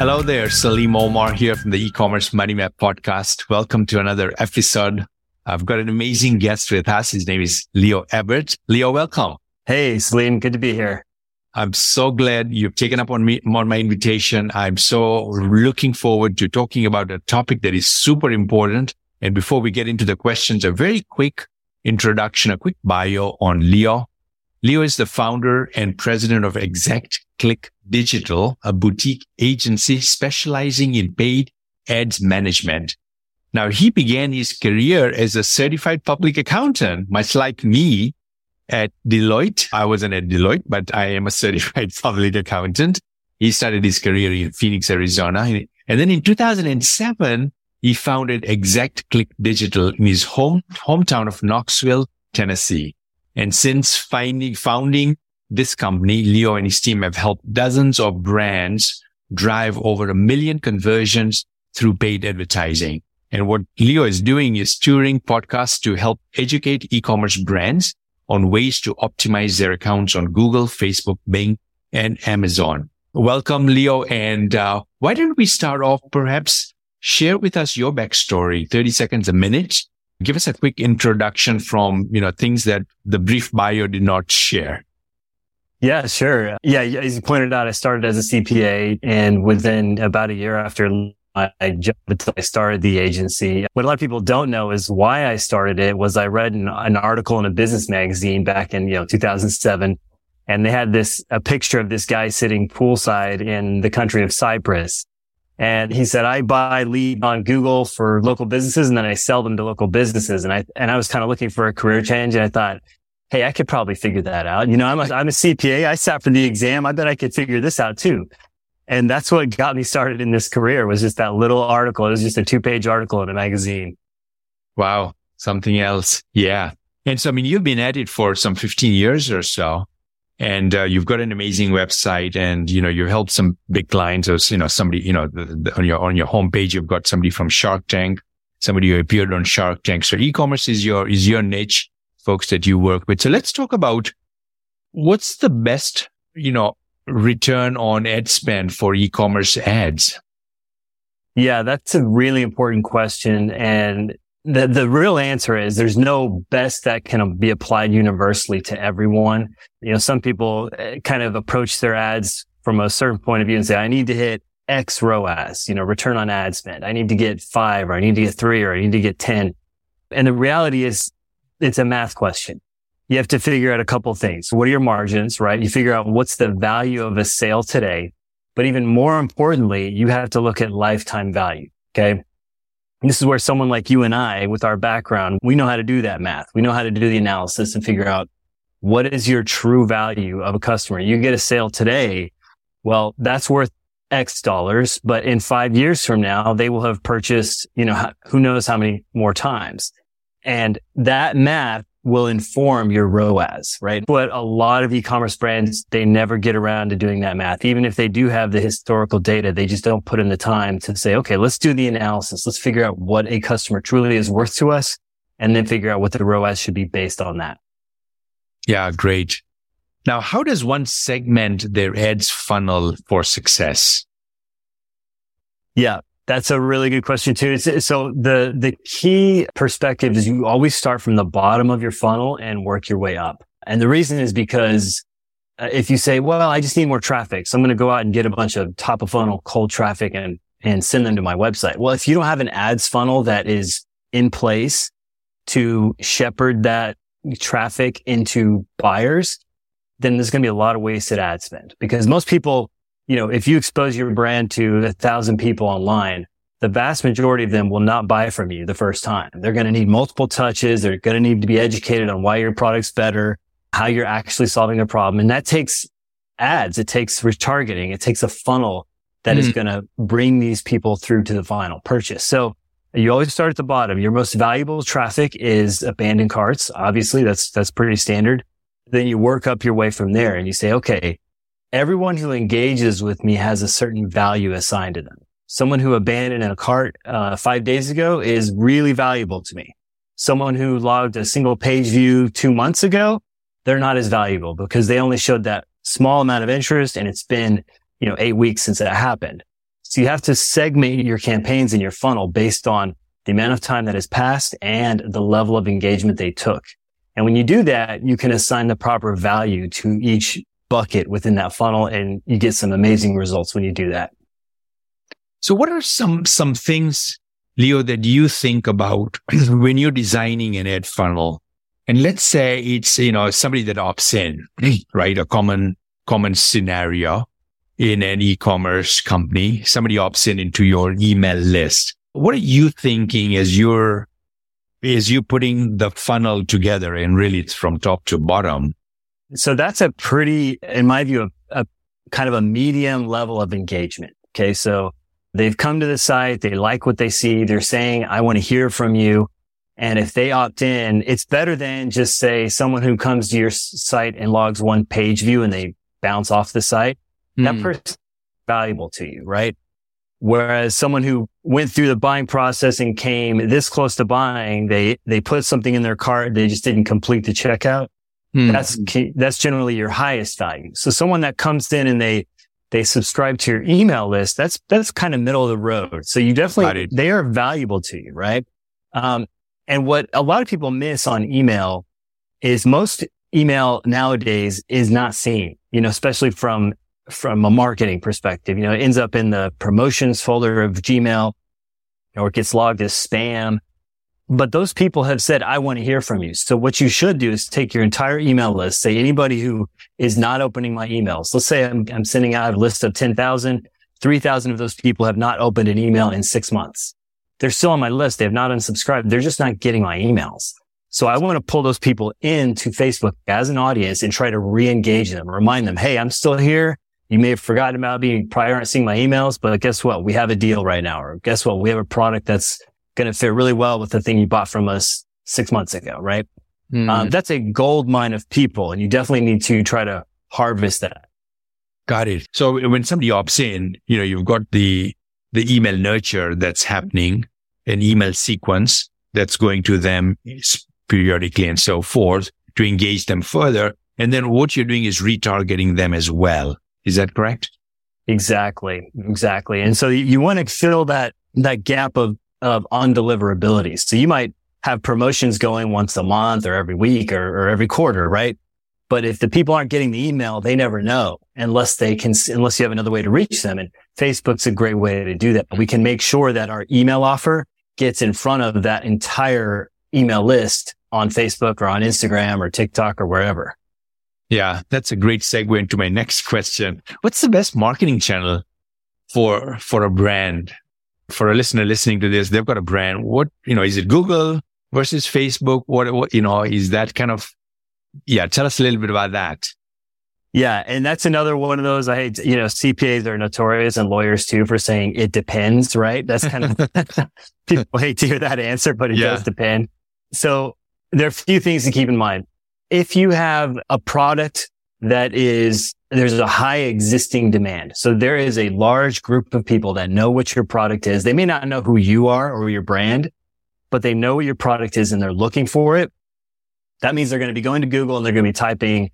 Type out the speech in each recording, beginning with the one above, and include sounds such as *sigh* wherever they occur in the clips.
Hello there, Salim Omar here from the e-commerce money map podcast. Welcome to another episode. I've got an amazing guest with us. His name is Leo Ebbert. Leo, welcome. Hey, Salim. Good to be here. I'm so glad you've taken up on me on my invitation. I'm so looking forward to talking about a topic that is super important. And before we get into the questions, a very quick introduction, a quick bio on Leo. Leo is the founder and president of Exact Click Digital, a boutique agency specializing in paid ads management. Now he began his career as a certified public accountant, much like me at Deloitte. I wasn't at Deloitte, but I am a *laughs* certified public accountant. He started his career in Phoenix, Arizona. And then in 2007, he founded Exact Click Digital in his home, hometown of Knoxville, Tennessee. And since finding, founding this company, Leo and his team have helped dozens of brands drive over a million conversions through paid advertising. And what Leo is doing is touring podcasts to help educate e-commerce brands on ways to optimize their accounts on Google, Facebook, Bing, and Amazon. Welcome, Leo. And uh, why don't we start off perhaps share with us your backstory, 30 seconds a minute. Give us a quick introduction from, you know, things that the brief bio did not share. Yeah, sure. Yeah, as you pointed out, I started as a CPA and within about a year after I jumped I started the agency. What a lot of people don't know is why I started it was I read an, an article in a business magazine back in, you know, 2007 and they had this, a picture of this guy sitting poolside in the country of Cyprus. And he said, I buy lead on Google for local businesses and then I sell them to local businesses. And I, and I was kind of looking for a career change and I thought, Hey, I could probably figure that out. You know, I'm a, I'm a CPA. I sat for the exam. I bet I could figure this out too. And that's what got me started in this career was just that little article. It was just a two page article in a magazine. Wow. Something else. Yeah. And so, I mean, you've been at it for some 15 years or so and uh, you've got an amazing website and you know you've helped some big clients or you know somebody you know the, the, on your on your homepage you've got somebody from shark tank somebody who appeared on shark tank. So e-commerce is your is your niche folks that you work with. So let's talk about what's the best you know return on ad spend for e-commerce ads? Yeah that's a really important question. And the, the real answer is there's no best that can be applied universally to everyone. You know, some people eh, kind of approach their ads from a certain point of view and say, I need to hit X ROAS, you know, return on ad spend. I need to get five or I need to get three or I need to get 10. And the reality is it's a math question. You have to figure out a couple things. What are your margins, right? You figure out what's the value of a sale today. But even more importantly, you have to look at lifetime value. Okay. This is where someone like you and I, with our background, we know how to do that math. We know how to do the analysis and figure out what is your true value of a customer. You get a sale today. Well, that's worth X dollars, but in five years from now, they will have purchased, you know, who knows how many more times. And that math will inform your ROAS, right? But a lot of e-commerce brands, they never get around to doing that math. Even if they do have the historical data, they just don't put in the time to say, okay, let's do the analysis. Let's figure out what a customer truly is worth to us and then figure out what the ROAS should be based on that. Yeah, great. Now, how does one segment their ads funnel for success? Yeah. That's a really good question too. so the, the key perspective is you always start from the bottom of your funnel and work your way up. And the reason is because uh, if you say, well, I just need more traffic. So I'm going to go out and get a bunch of top of funnel cold traffic and, and send them to my website. Well, if you don't have an ads funnel that is in place to shepherd that traffic into buyers, then there's going to be a lot of wasted ad spend because most people you know, if you expose your brand to a thousand people online, the vast majority of them will not buy from you the first time. They're going to need multiple touches. They're going to need to be educated on why your product's better, how you're actually solving a problem. And that takes ads. It takes retargeting. It takes a funnel that mm. is going to bring these people through to the final purchase. So you always start at the bottom. Your most valuable traffic is abandoned carts. Obviously, that's, that's pretty standard. Then you work up your way from there and you say, okay, everyone who engages with me has a certain value assigned to them. Someone who abandoned a cart uh, five days ago is really valuable to me. Someone who logged a single page view two months ago, they're not as valuable because they only showed that small amount of interest and it's been, you know, eight weeks since that happened. So you have to segment your campaigns in your funnel based on the amount of time that has passed and the level of engagement they took. And when you do that, you can assign the proper value to each bucket within that funnel and you get some amazing results when you do that. So what are some, some things, Leo, that you think about *clears throat* when you're designing an ad funnel? And let's say it's, you know, somebody that opts in, *clears throat* right? A common, common scenario in an e-commerce company. Somebody opts in into your email list. What are you thinking as you're, as you putting the funnel together and really it's from top to bottom? So that's a pretty, in my view, a, a kind of a medium level of engagement. Okay. So they've come to the site. They like what they see. They're saying, I want to hear from you. And if they opt in, it's better than just say someone who comes to your site and logs one page view and they bounce off the site. Mm. That hmm. person valuable to you, right? Whereas someone who went through the buying process and came this close to buying, they, they put something in their cart. They just didn't complete the checkout. Hmm. That's, that's generally your highest value. So someone that comes in and they, they subscribe to your email list, that's, that's kind of middle of the road. So you definitely, they are valuable to you, right? Um, and what a lot of people miss on email is most email nowadays is not seen, you know, especially from, from a marketing perspective. You know, it ends up in the promotions folder of Gmail or it gets logged as spam. But those people have said, I want to hear from you. So what you should do is take your entire email list, say anybody who is not opening my emails. Let's say I'm, I'm sending out a list of 10,000, 3,000 of those people have not opened an email in six months. They're still on my list. They have not unsubscribed. They're just not getting my emails. So I want to pull those people into Facebook as an audience and try to re-engage them, remind them, Hey, I'm still here. You may have forgotten about me. You probably aren't seeing my emails, but guess what? We have a deal right now. Or guess what? We have a product that's going to fit really well with the thing you bought from us six months ago, right? Mm. Um, that's a gold mine of people and you definitely need to try to harvest that. Got it. So when somebody opts in, you know, you've got the, the email nurture that's happening, an email sequence that's going to them periodically and so forth to engage them further. And then what you're doing is retargeting them as well. Is that correct? Exactly. Exactly. And so you want to fill that, that gap of of undeliverabilities. So you might have promotions going once a month or every week or, or every quarter, right? But if the people aren't getting the email, they never know unless they can, unless you have another way to reach them. And Facebook's a great way to do that. We can make sure that our email offer gets in front of that entire email list on Facebook or on Instagram or TikTok or wherever. Yeah, that's a great segue into my next question. What's the best marketing channel for, for a brand? For a listener listening to this, they've got a brand. What, you know, is it Google versus Facebook? What, what, you know, is that kind of, yeah, tell us a little bit about that. Yeah. And that's another one of those. I hate, you know, CPAs are notorious and lawyers too for saying it depends, right? That's kind of, *laughs* people hate to hear that answer, but it yeah. does depend. So there are a few things to keep in mind. If you have a product that is there's a high existing demand. So there is a large group of people that know what your product is. They may not know who you are or your brand, but they know what your product is and they're looking for it. That means they're going to be going to Google and they're going to be typing,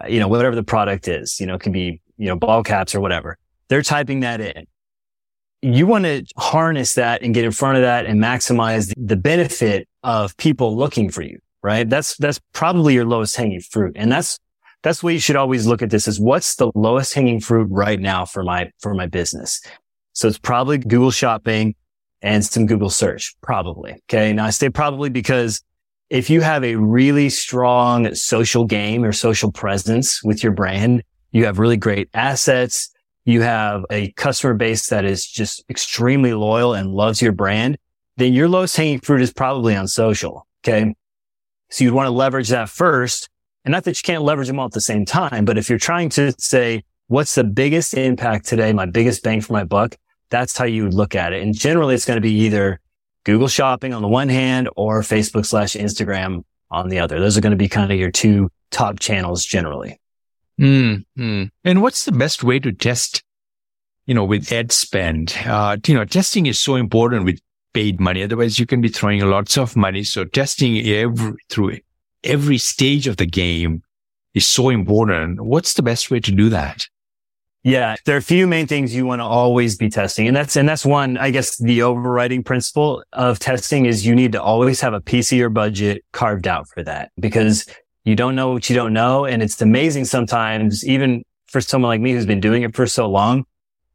uh, you know, whatever the product is, you know, it can be, you know, ball caps or whatever. They're typing that in. You want to harness that and get in front of that and maximize the benefit of people looking for you, right? That's, that's probably your lowest hanging fruit. And that's that's what you should always look at this is what's the lowest hanging fruit right now for my, for my business. So it's probably Google shopping and some Google search, probably. Okay. Now I say probably because if you have a really strong social game or social presence with your brand, you have really great assets. You have a customer base that is just extremely loyal and loves your brand. Then your lowest hanging fruit is probably on social. Okay. So you'd want to leverage that first and not that you can't leverage them all at the same time, but if you're trying to say, what's the biggest impact today, my biggest bang for my buck, that's how you would look at it. And generally it's going to be either Google shopping on the one hand or Facebook slash Instagram on the other. Those are going to be kind of your two top channels generally. Mm-hmm. And what's the best way to test, you know, with ad spend? Uh, you know, testing is so important with paid money. Otherwise you can be throwing lots of money. So testing every through every stage of the game is so important. What's the best way to do that? Yeah, there are a few main things you want to always be testing. And that's, and that's one, I guess the overriding principle of testing is you need to always have a piece of your budget carved out for that because you don't know what you don't know. And it's amazing sometimes, even for someone like me who's been doing it for so long,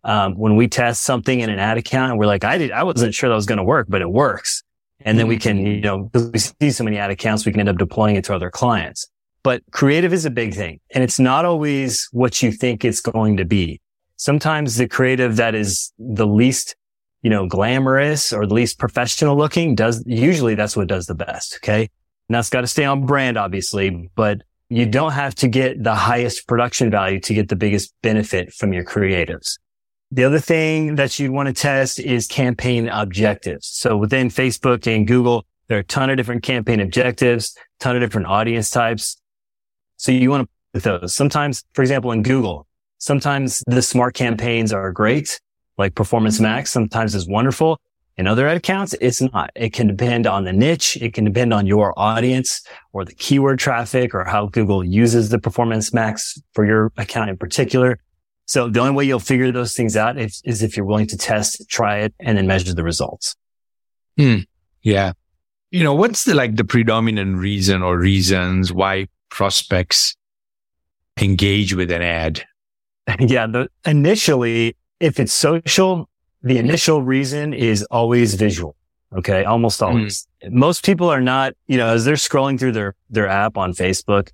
um, when we test something in an ad account and we're like, I did, I wasn't sure that was going to work, but it works. And then we can, mm-hmm. you know, because we see so many ad accounts, we can end up deploying it to other clients. But creative is a big thing and it's not always what you think it's going to be. Sometimes the creative that is the least, you know, glamorous or the least professional looking does, usually that's what does the best. Okay. And that's got to stay on brand, obviously, but you don't have to get the highest production value to get the biggest benefit from your creatives. The other thing that you'd want to test is campaign objectives. So within Facebook and Google, there are a ton of different campaign objectives, ton of different audience types. So you want to put those. Sometimes, for example, in Google, sometimes the smart campaigns are great, like Performance mm-hmm. Max sometimes is wonderful. In other ad accounts, it's not. It can depend on the niche. It can depend on your audience or the keyword traffic or how Google uses the Performance Max for your account in particular. So the only way you'll figure those things out is, is if you're willing to test, try it, and then measure the results. Hmm. Yeah. You know, what's the like the predominant reason or reasons why prospects engage with an ad? *laughs* Yeah. The, initially, if it's social, the initial reason is always visual. Okay. Almost hmm. always. Mm. Most people are not, you know, as they're scrolling through their, their app on Facebook,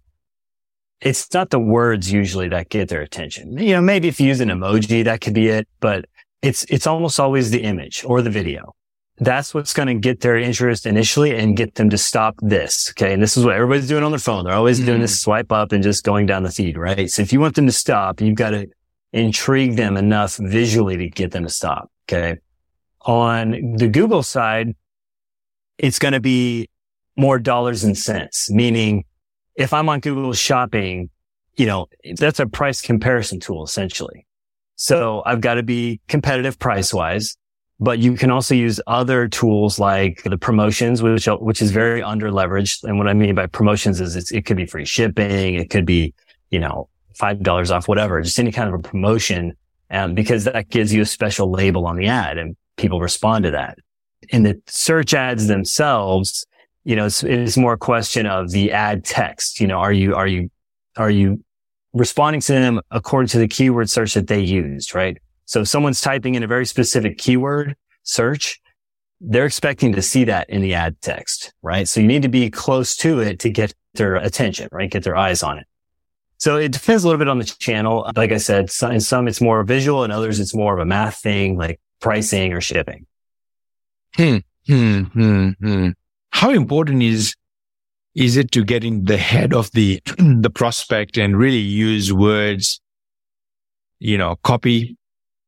it's not the words usually that get their attention. You know, maybe if you use an emoji, that could be it, but it's, it's almost always the image or the video that's what's going to get their interest initially and get them to stop this. Okay. And this is what everybody's doing on their phone. They're always mm-hmm. doing this swipe up and just going down the feed, right? So if you want them to stop, you've got to intrigue them enough visually to get them to stop. Okay. On the Google side, it's going to be more dollars and cents, meaning if I'm on Google shopping, you know, that's a price comparison tool essentially. So I've got to be competitive price wise but you can also use other tools like the promotions, which, which is very under leveraged. And what I mean by promotions is it could be free shipping. It could be, you know, $5 off, whatever, just any kind of a promotion. Um, because that gives you a special label on the ad and people respond to that. In the search ads themselves, you know, it's, it's more a question of the ad text. You know, are you, are you, are you responding to them according to the keyword search that they used, right? So if someone's typing in a very specific keyword search, they're expecting to see that in the ad text, right? So you need to be close to it to get their attention, right? Get their eyes on it. So it depends a little bit on the channel. Like I said, in some it's more visual and others it's more of a math thing like pricing or shipping. Hmm, hmm, hmm, hmm. How important is is it to get in the head of the *clears throat* the prospect and really use words, you know, copy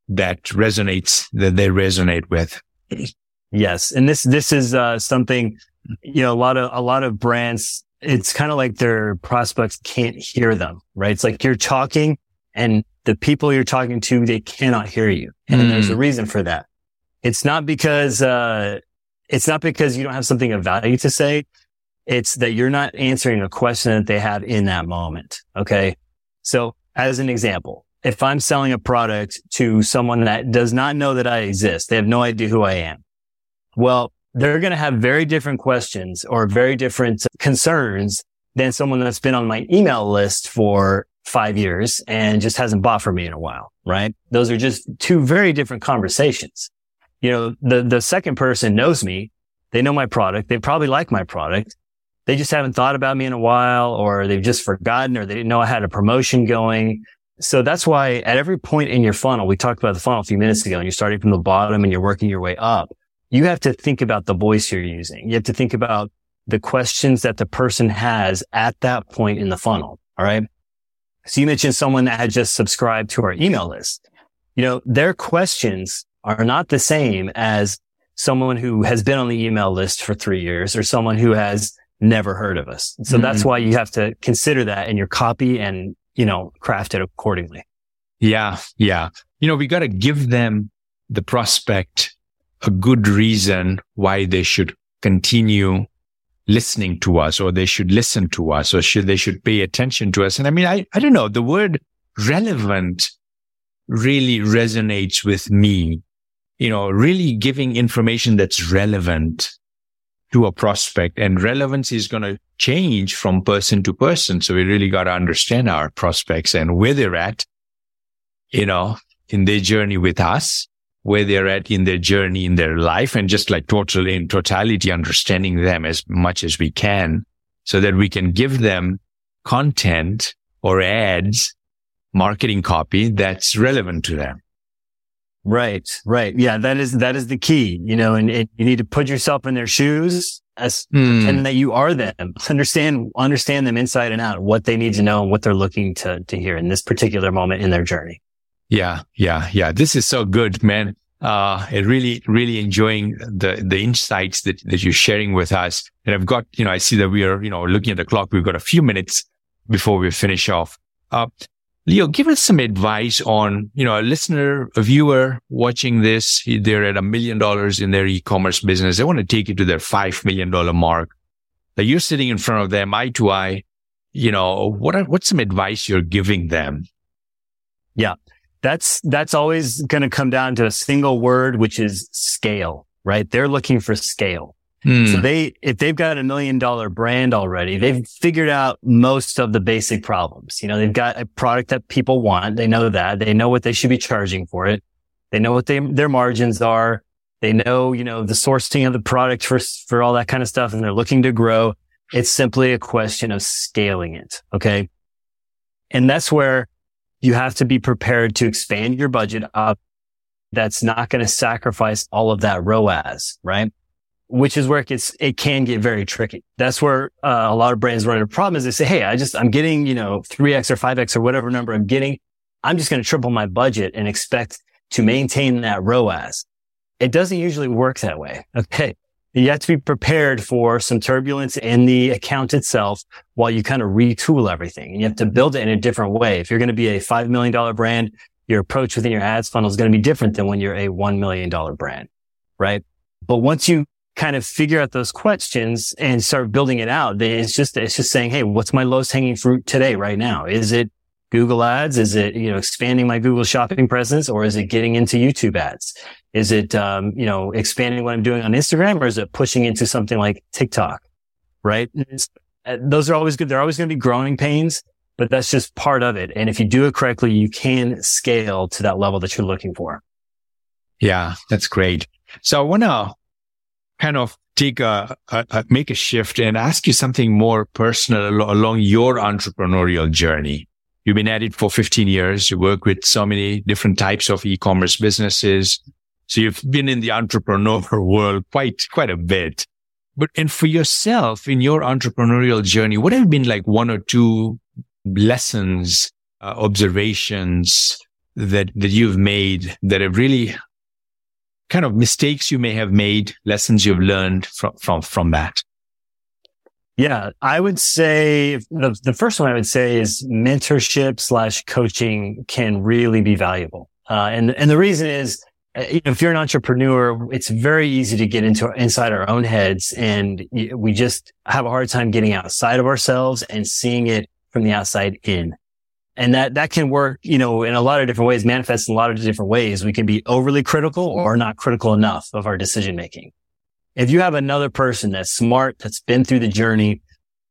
that resonates that they resonate with. Yes, and this this is uh, something you know a lot of a lot of brands. It's kind of like their prospects can't hear them, right? It's like you're talking and the people you're talking to they cannot hear you, and mm. there's a reason for that. It's not because uh, it's not because you don't have something of value to say. It's that you're not answering a question that they have in that moment. Okay. So as an example, if I'm selling a product to someone that does not know that I exist, they have no idea who I am. Well, they're going to have very different questions or very different concerns than someone that's been on my email list for five years and just hasn't bought from me in a while, right? Those are just two very different conversations. You know, the, the second person knows me. They know my product. They probably like my product. They just haven't thought about me in a while or they've just forgotten or they didn't know I had a promotion going so that's why at every point in your funnel, we talked about the funnel a few minutes ago and you're starting from the bottom and you're working your way up. You have to think about the voice you're using. You have to think about the questions that the person has at that point in the funnel. All right. So you mentioned someone that had just subscribed to our email list. You know, their questions are not the same as someone who has been on the email list for three years or someone who has never heard of us. So mm-hmm. that's why you have to consider that in your copy and you know, craft it accordingly. Yeah. Yeah. You know, we got to give them the prospect a good reason why they should continue listening to us or they should listen to us or should they should pay attention to us. And I mean, I, I don't know, the word relevant really resonates with me? You know, really giving information that's relevant to a prospect and relevance is going to change from person to person. So we really got to understand our prospects and where they're at, you know, in their journey with us, where they're at in their journey in their life and just like totally in totality, understanding them as much as we can so that we can give them content or ads, marketing copy that's relevant to them. Right, right. Yeah, that is that is the key, you know, and, and you need to put yourself in their shoes as mm. and that you are them. *laughs* Understand understand them inside and out, what they need to know and what they're looking to to hear in this particular moment in their journey. Yeah, yeah, yeah. This is so good, man. Uh, and really, really enjoying the, the insights that, that you're sharing with us. And I've got, you know, I see that we are, you know, looking at the clock. We've got a few minutes before we finish off. Uh, Leo, give us some advice on, you know, a listener, a viewer watching this. They're at a million dollars in their e-commerce business. They want to take it to their $5 million mark. Like you're sitting in front of them eye to eye. You know, what are, what's some advice you're giving them? Yeah. That's, that's always going to come down to a single word, which is scale, right? They're looking for scale. Mm. So they, if they've got a million dollar brand already, they've figured out most of the basic problems. You know, they've got a product that people want. They know that they know what they should be charging for it. They know what they, their margins are. They know, you know, the sourcing of the product for, for all that kind of stuff. And they're looking to grow. It's simply a question of scaling it. Okay. And that's where you have to be prepared to expand your budget up. That's not going to sacrifice all of that ROAS, right? Which is where it gets, it can get very tricky. That's where uh, a lot of brands run into problems. they say, Hey, I just, I'm getting, you know, 3X or 5X or whatever number I'm getting. I'm just going to triple my budget and expect to maintain that ROAS. It doesn't usually work that way. Okay. You have to be prepared for some turbulence in the account itself while you kind of retool everything. And you have to build it in a different way. If you're going to be a $5 million brand, your approach within your ads funnel is going to be different than when you're a $1 million brand, right? But once you kind of figure out those questions and start building it out, it's just, it's just saying, Hey, what's my lowest hanging fruit today, right now? Is it Google ads? Is it, you know, expanding my Google shopping presence or is it getting into YouTube ads? Is it, um, you know, expanding what I'm doing on Instagram or is it pushing into something like TikTok? Right. Uh, those are always good. They're always going to be growing pains, but that's just part of it. And if you do it correctly, you can scale to that level that you're looking for. Yeah, that's great. So I want to kind of take a, a, a, make a shift and ask you something more personal along your entrepreneurial journey. You've been at it for 15 years. You work with so many different types of e-commerce businesses. So you've been in the entrepreneur *laughs* world quite, quite a bit. But, and for yourself in your entrepreneurial journey, what have been like one or two lessons, uh, observations that, that you've made that have really kind of mistakes you may have made, lessons you've learned from, from, from that? Yeah, I would say the, the first one I would say is mentorship slash coaching can really be valuable. Uh, and, and the reason is, uh, if you're an entrepreneur, it's very easy to get into inside our own heads and we just have a hard time getting outside of ourselves and seeing it from the outside in. And that, that can work, you know, in a lot of different ways, manifest in a lot of different ways. We can be overly critical or not critical enough of our decision making. If you have another person that's smart, that's been through the journey,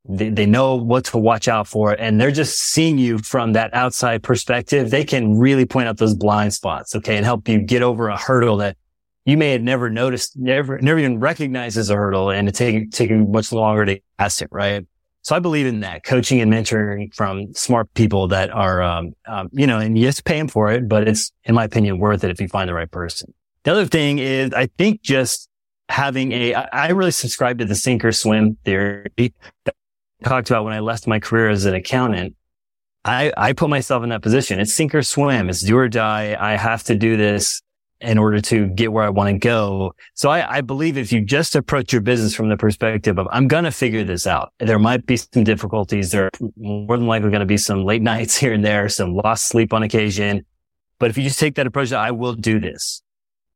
they, they know what to watch out for, and they're just seeing you from that outside perspective, they can really point out those blind spots, okay, and help you get over a hurdle that you may have never noticed, never, never even recognized as a hurdle, and it's taking, taking much longer to pass it, right? So I believe in that coaching and mentoring from smart people that are, um, um, you know, and pay them for it, but it's, in my opinion, worth it if you find the right person. The other thing is, I think just having a, I really subscribe to the sink or swim theory that I talked about when I left my career as an accountant. I, I put myself in that position. It's sink or swim. It's do or die. I have to do this in order to get where I want to go. So I, I, believe if you just approach your business from the perspective of, I'm going to figure this out. There might be some difficulties. There are more than likely going to be some late *laughs* nights here and there, some lost sleep on occasion. But if you just take that approach I will do this,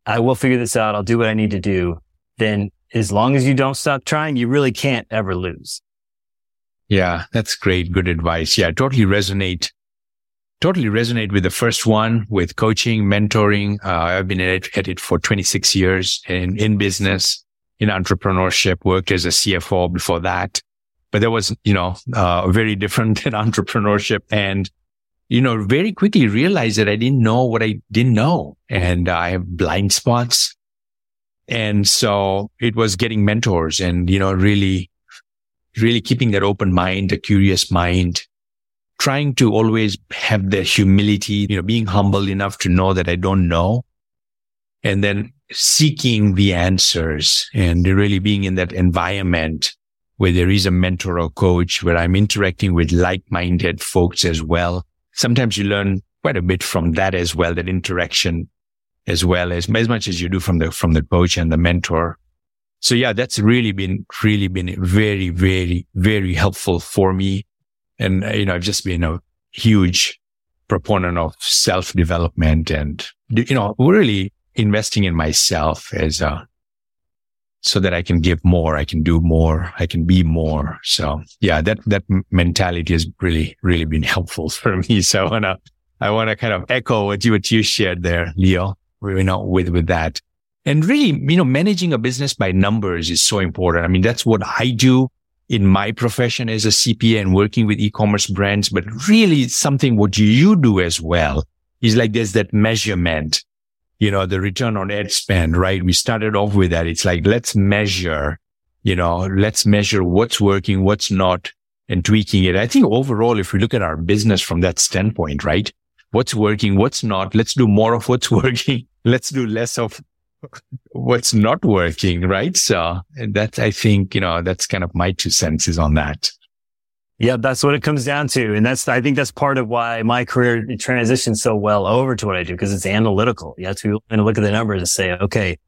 I will figure this out. I'll do what I need to do. Then as long as you don't stop trying, you really can't ever lose. Yeah, that's great. Good advice. Yeah, I totally resonate totally resonate with the first one with coaching, mentoring. Uh, I've been at it, for 26 years in, in business, in entrepreneurship, worked as a CFO before that. But that was, you know, uh, very different *laughs* than entrepreneurship and, you know, very quickly realized that I didn't know what I didn't know and I have blind spots. And so it was getting mentors and, you know, really, really keeping that open mind, a curious mind, trying to always have the humility, you know, being humble enough to know that I don't know. And then seeking the answers and really being in that environment where there is a mentor or coach, where I'm interacting with like-minded folks as well. Sometimes you learn quite a bit from that as well, that interaction as well as, as much as you do from the, from the coach and the mentor. So yeah, that's really been, really been very, very, very helpful for me and, uh, you know, I've just been a huge proponent of self development and, you know, really investing in myself as a, so that I can give more, I can do more, I can be more. So yeah, that, that mentality has really, really been *laughs* helpful for me. So I want to, I want to kind of echo what you, what you shared there, Leo, you know, with, with that. And really, you know, managing a business by numbers is so important. I mean, that's what I do in my profession as a CPA and working with e-commerce brands, but really something what you do as well is like there's that measurement, you know, the return on ad spend, right? We started off with that. It's like, let's measure, you know, let's measure what's working, what's not and tweaking it. I think overall, if we look at our business from that standpoint, right? What's working, what's not, let's do more of what's *laughs* working. Let's do less of what's not working, right? So that's, I think, you know, that's kind of my two senses on that. Yeah, that's what it comes down to. And that's, I think that's part of why my career transitioned so well over to what I do because it's analytical. You have to look at the numbers and say, okay,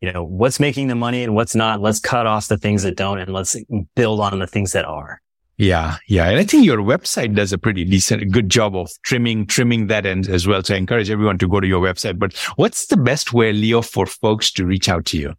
you know, what's making the money and what's not. Let's cut off the things that don't and let's build on the things that are. Yeah. Yeah. And I think your website does a pretty decent, good job of trimming, trimming that end as well. So I encourage everyone to go to your website. But what's the best way, Leo, for folks to reach out to you?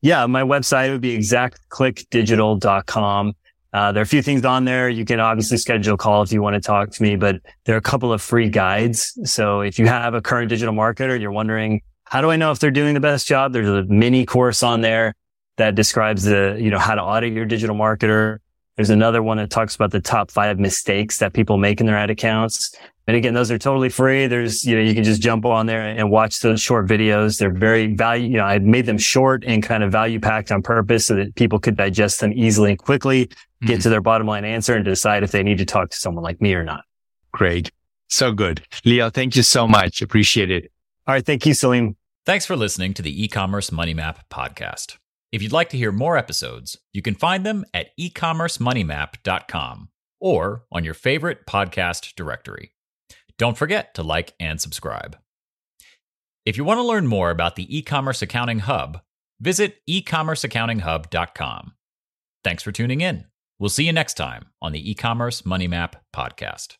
Yeah. My website would be exactclickdigital.com. Uh, there are a few things on there. You can obviously schedule a call if you want to talk to me, but there are a couple of free guides. So if you have a current digital marketer, you're wondering, how do I know if they're doing the best job? There's a mini course on there that describes the, you know, how to audit your digital marketer there's another one that talks about the top five mistakes that people make in their ad accounts. And again, those are totally free. There's, you know, you can just jump on there and watch those short videos. They're very value, you know, I made them short and kind of value packed on purpose so that people could digest them easily and quickly, mm-hmm. get to their bottom line answer and decide if they need to talk to someone like me or not. Great. So good. Leo, thank you so much. Appreciate it. All right. Thank you, Salim. Thanks for listening to the e-commerce money map podcast. If you'd like to hear more episodes, you can find them at ecommercemoneymap.com or on your favorite podcast directory. Don't forget to like and subscribe. If you want to learn more about the e-commerce accounting hub, visit ecommerceaccountinghub.com. Thanks for tuning in. We'll see you next time on the e-commerce money map podcast.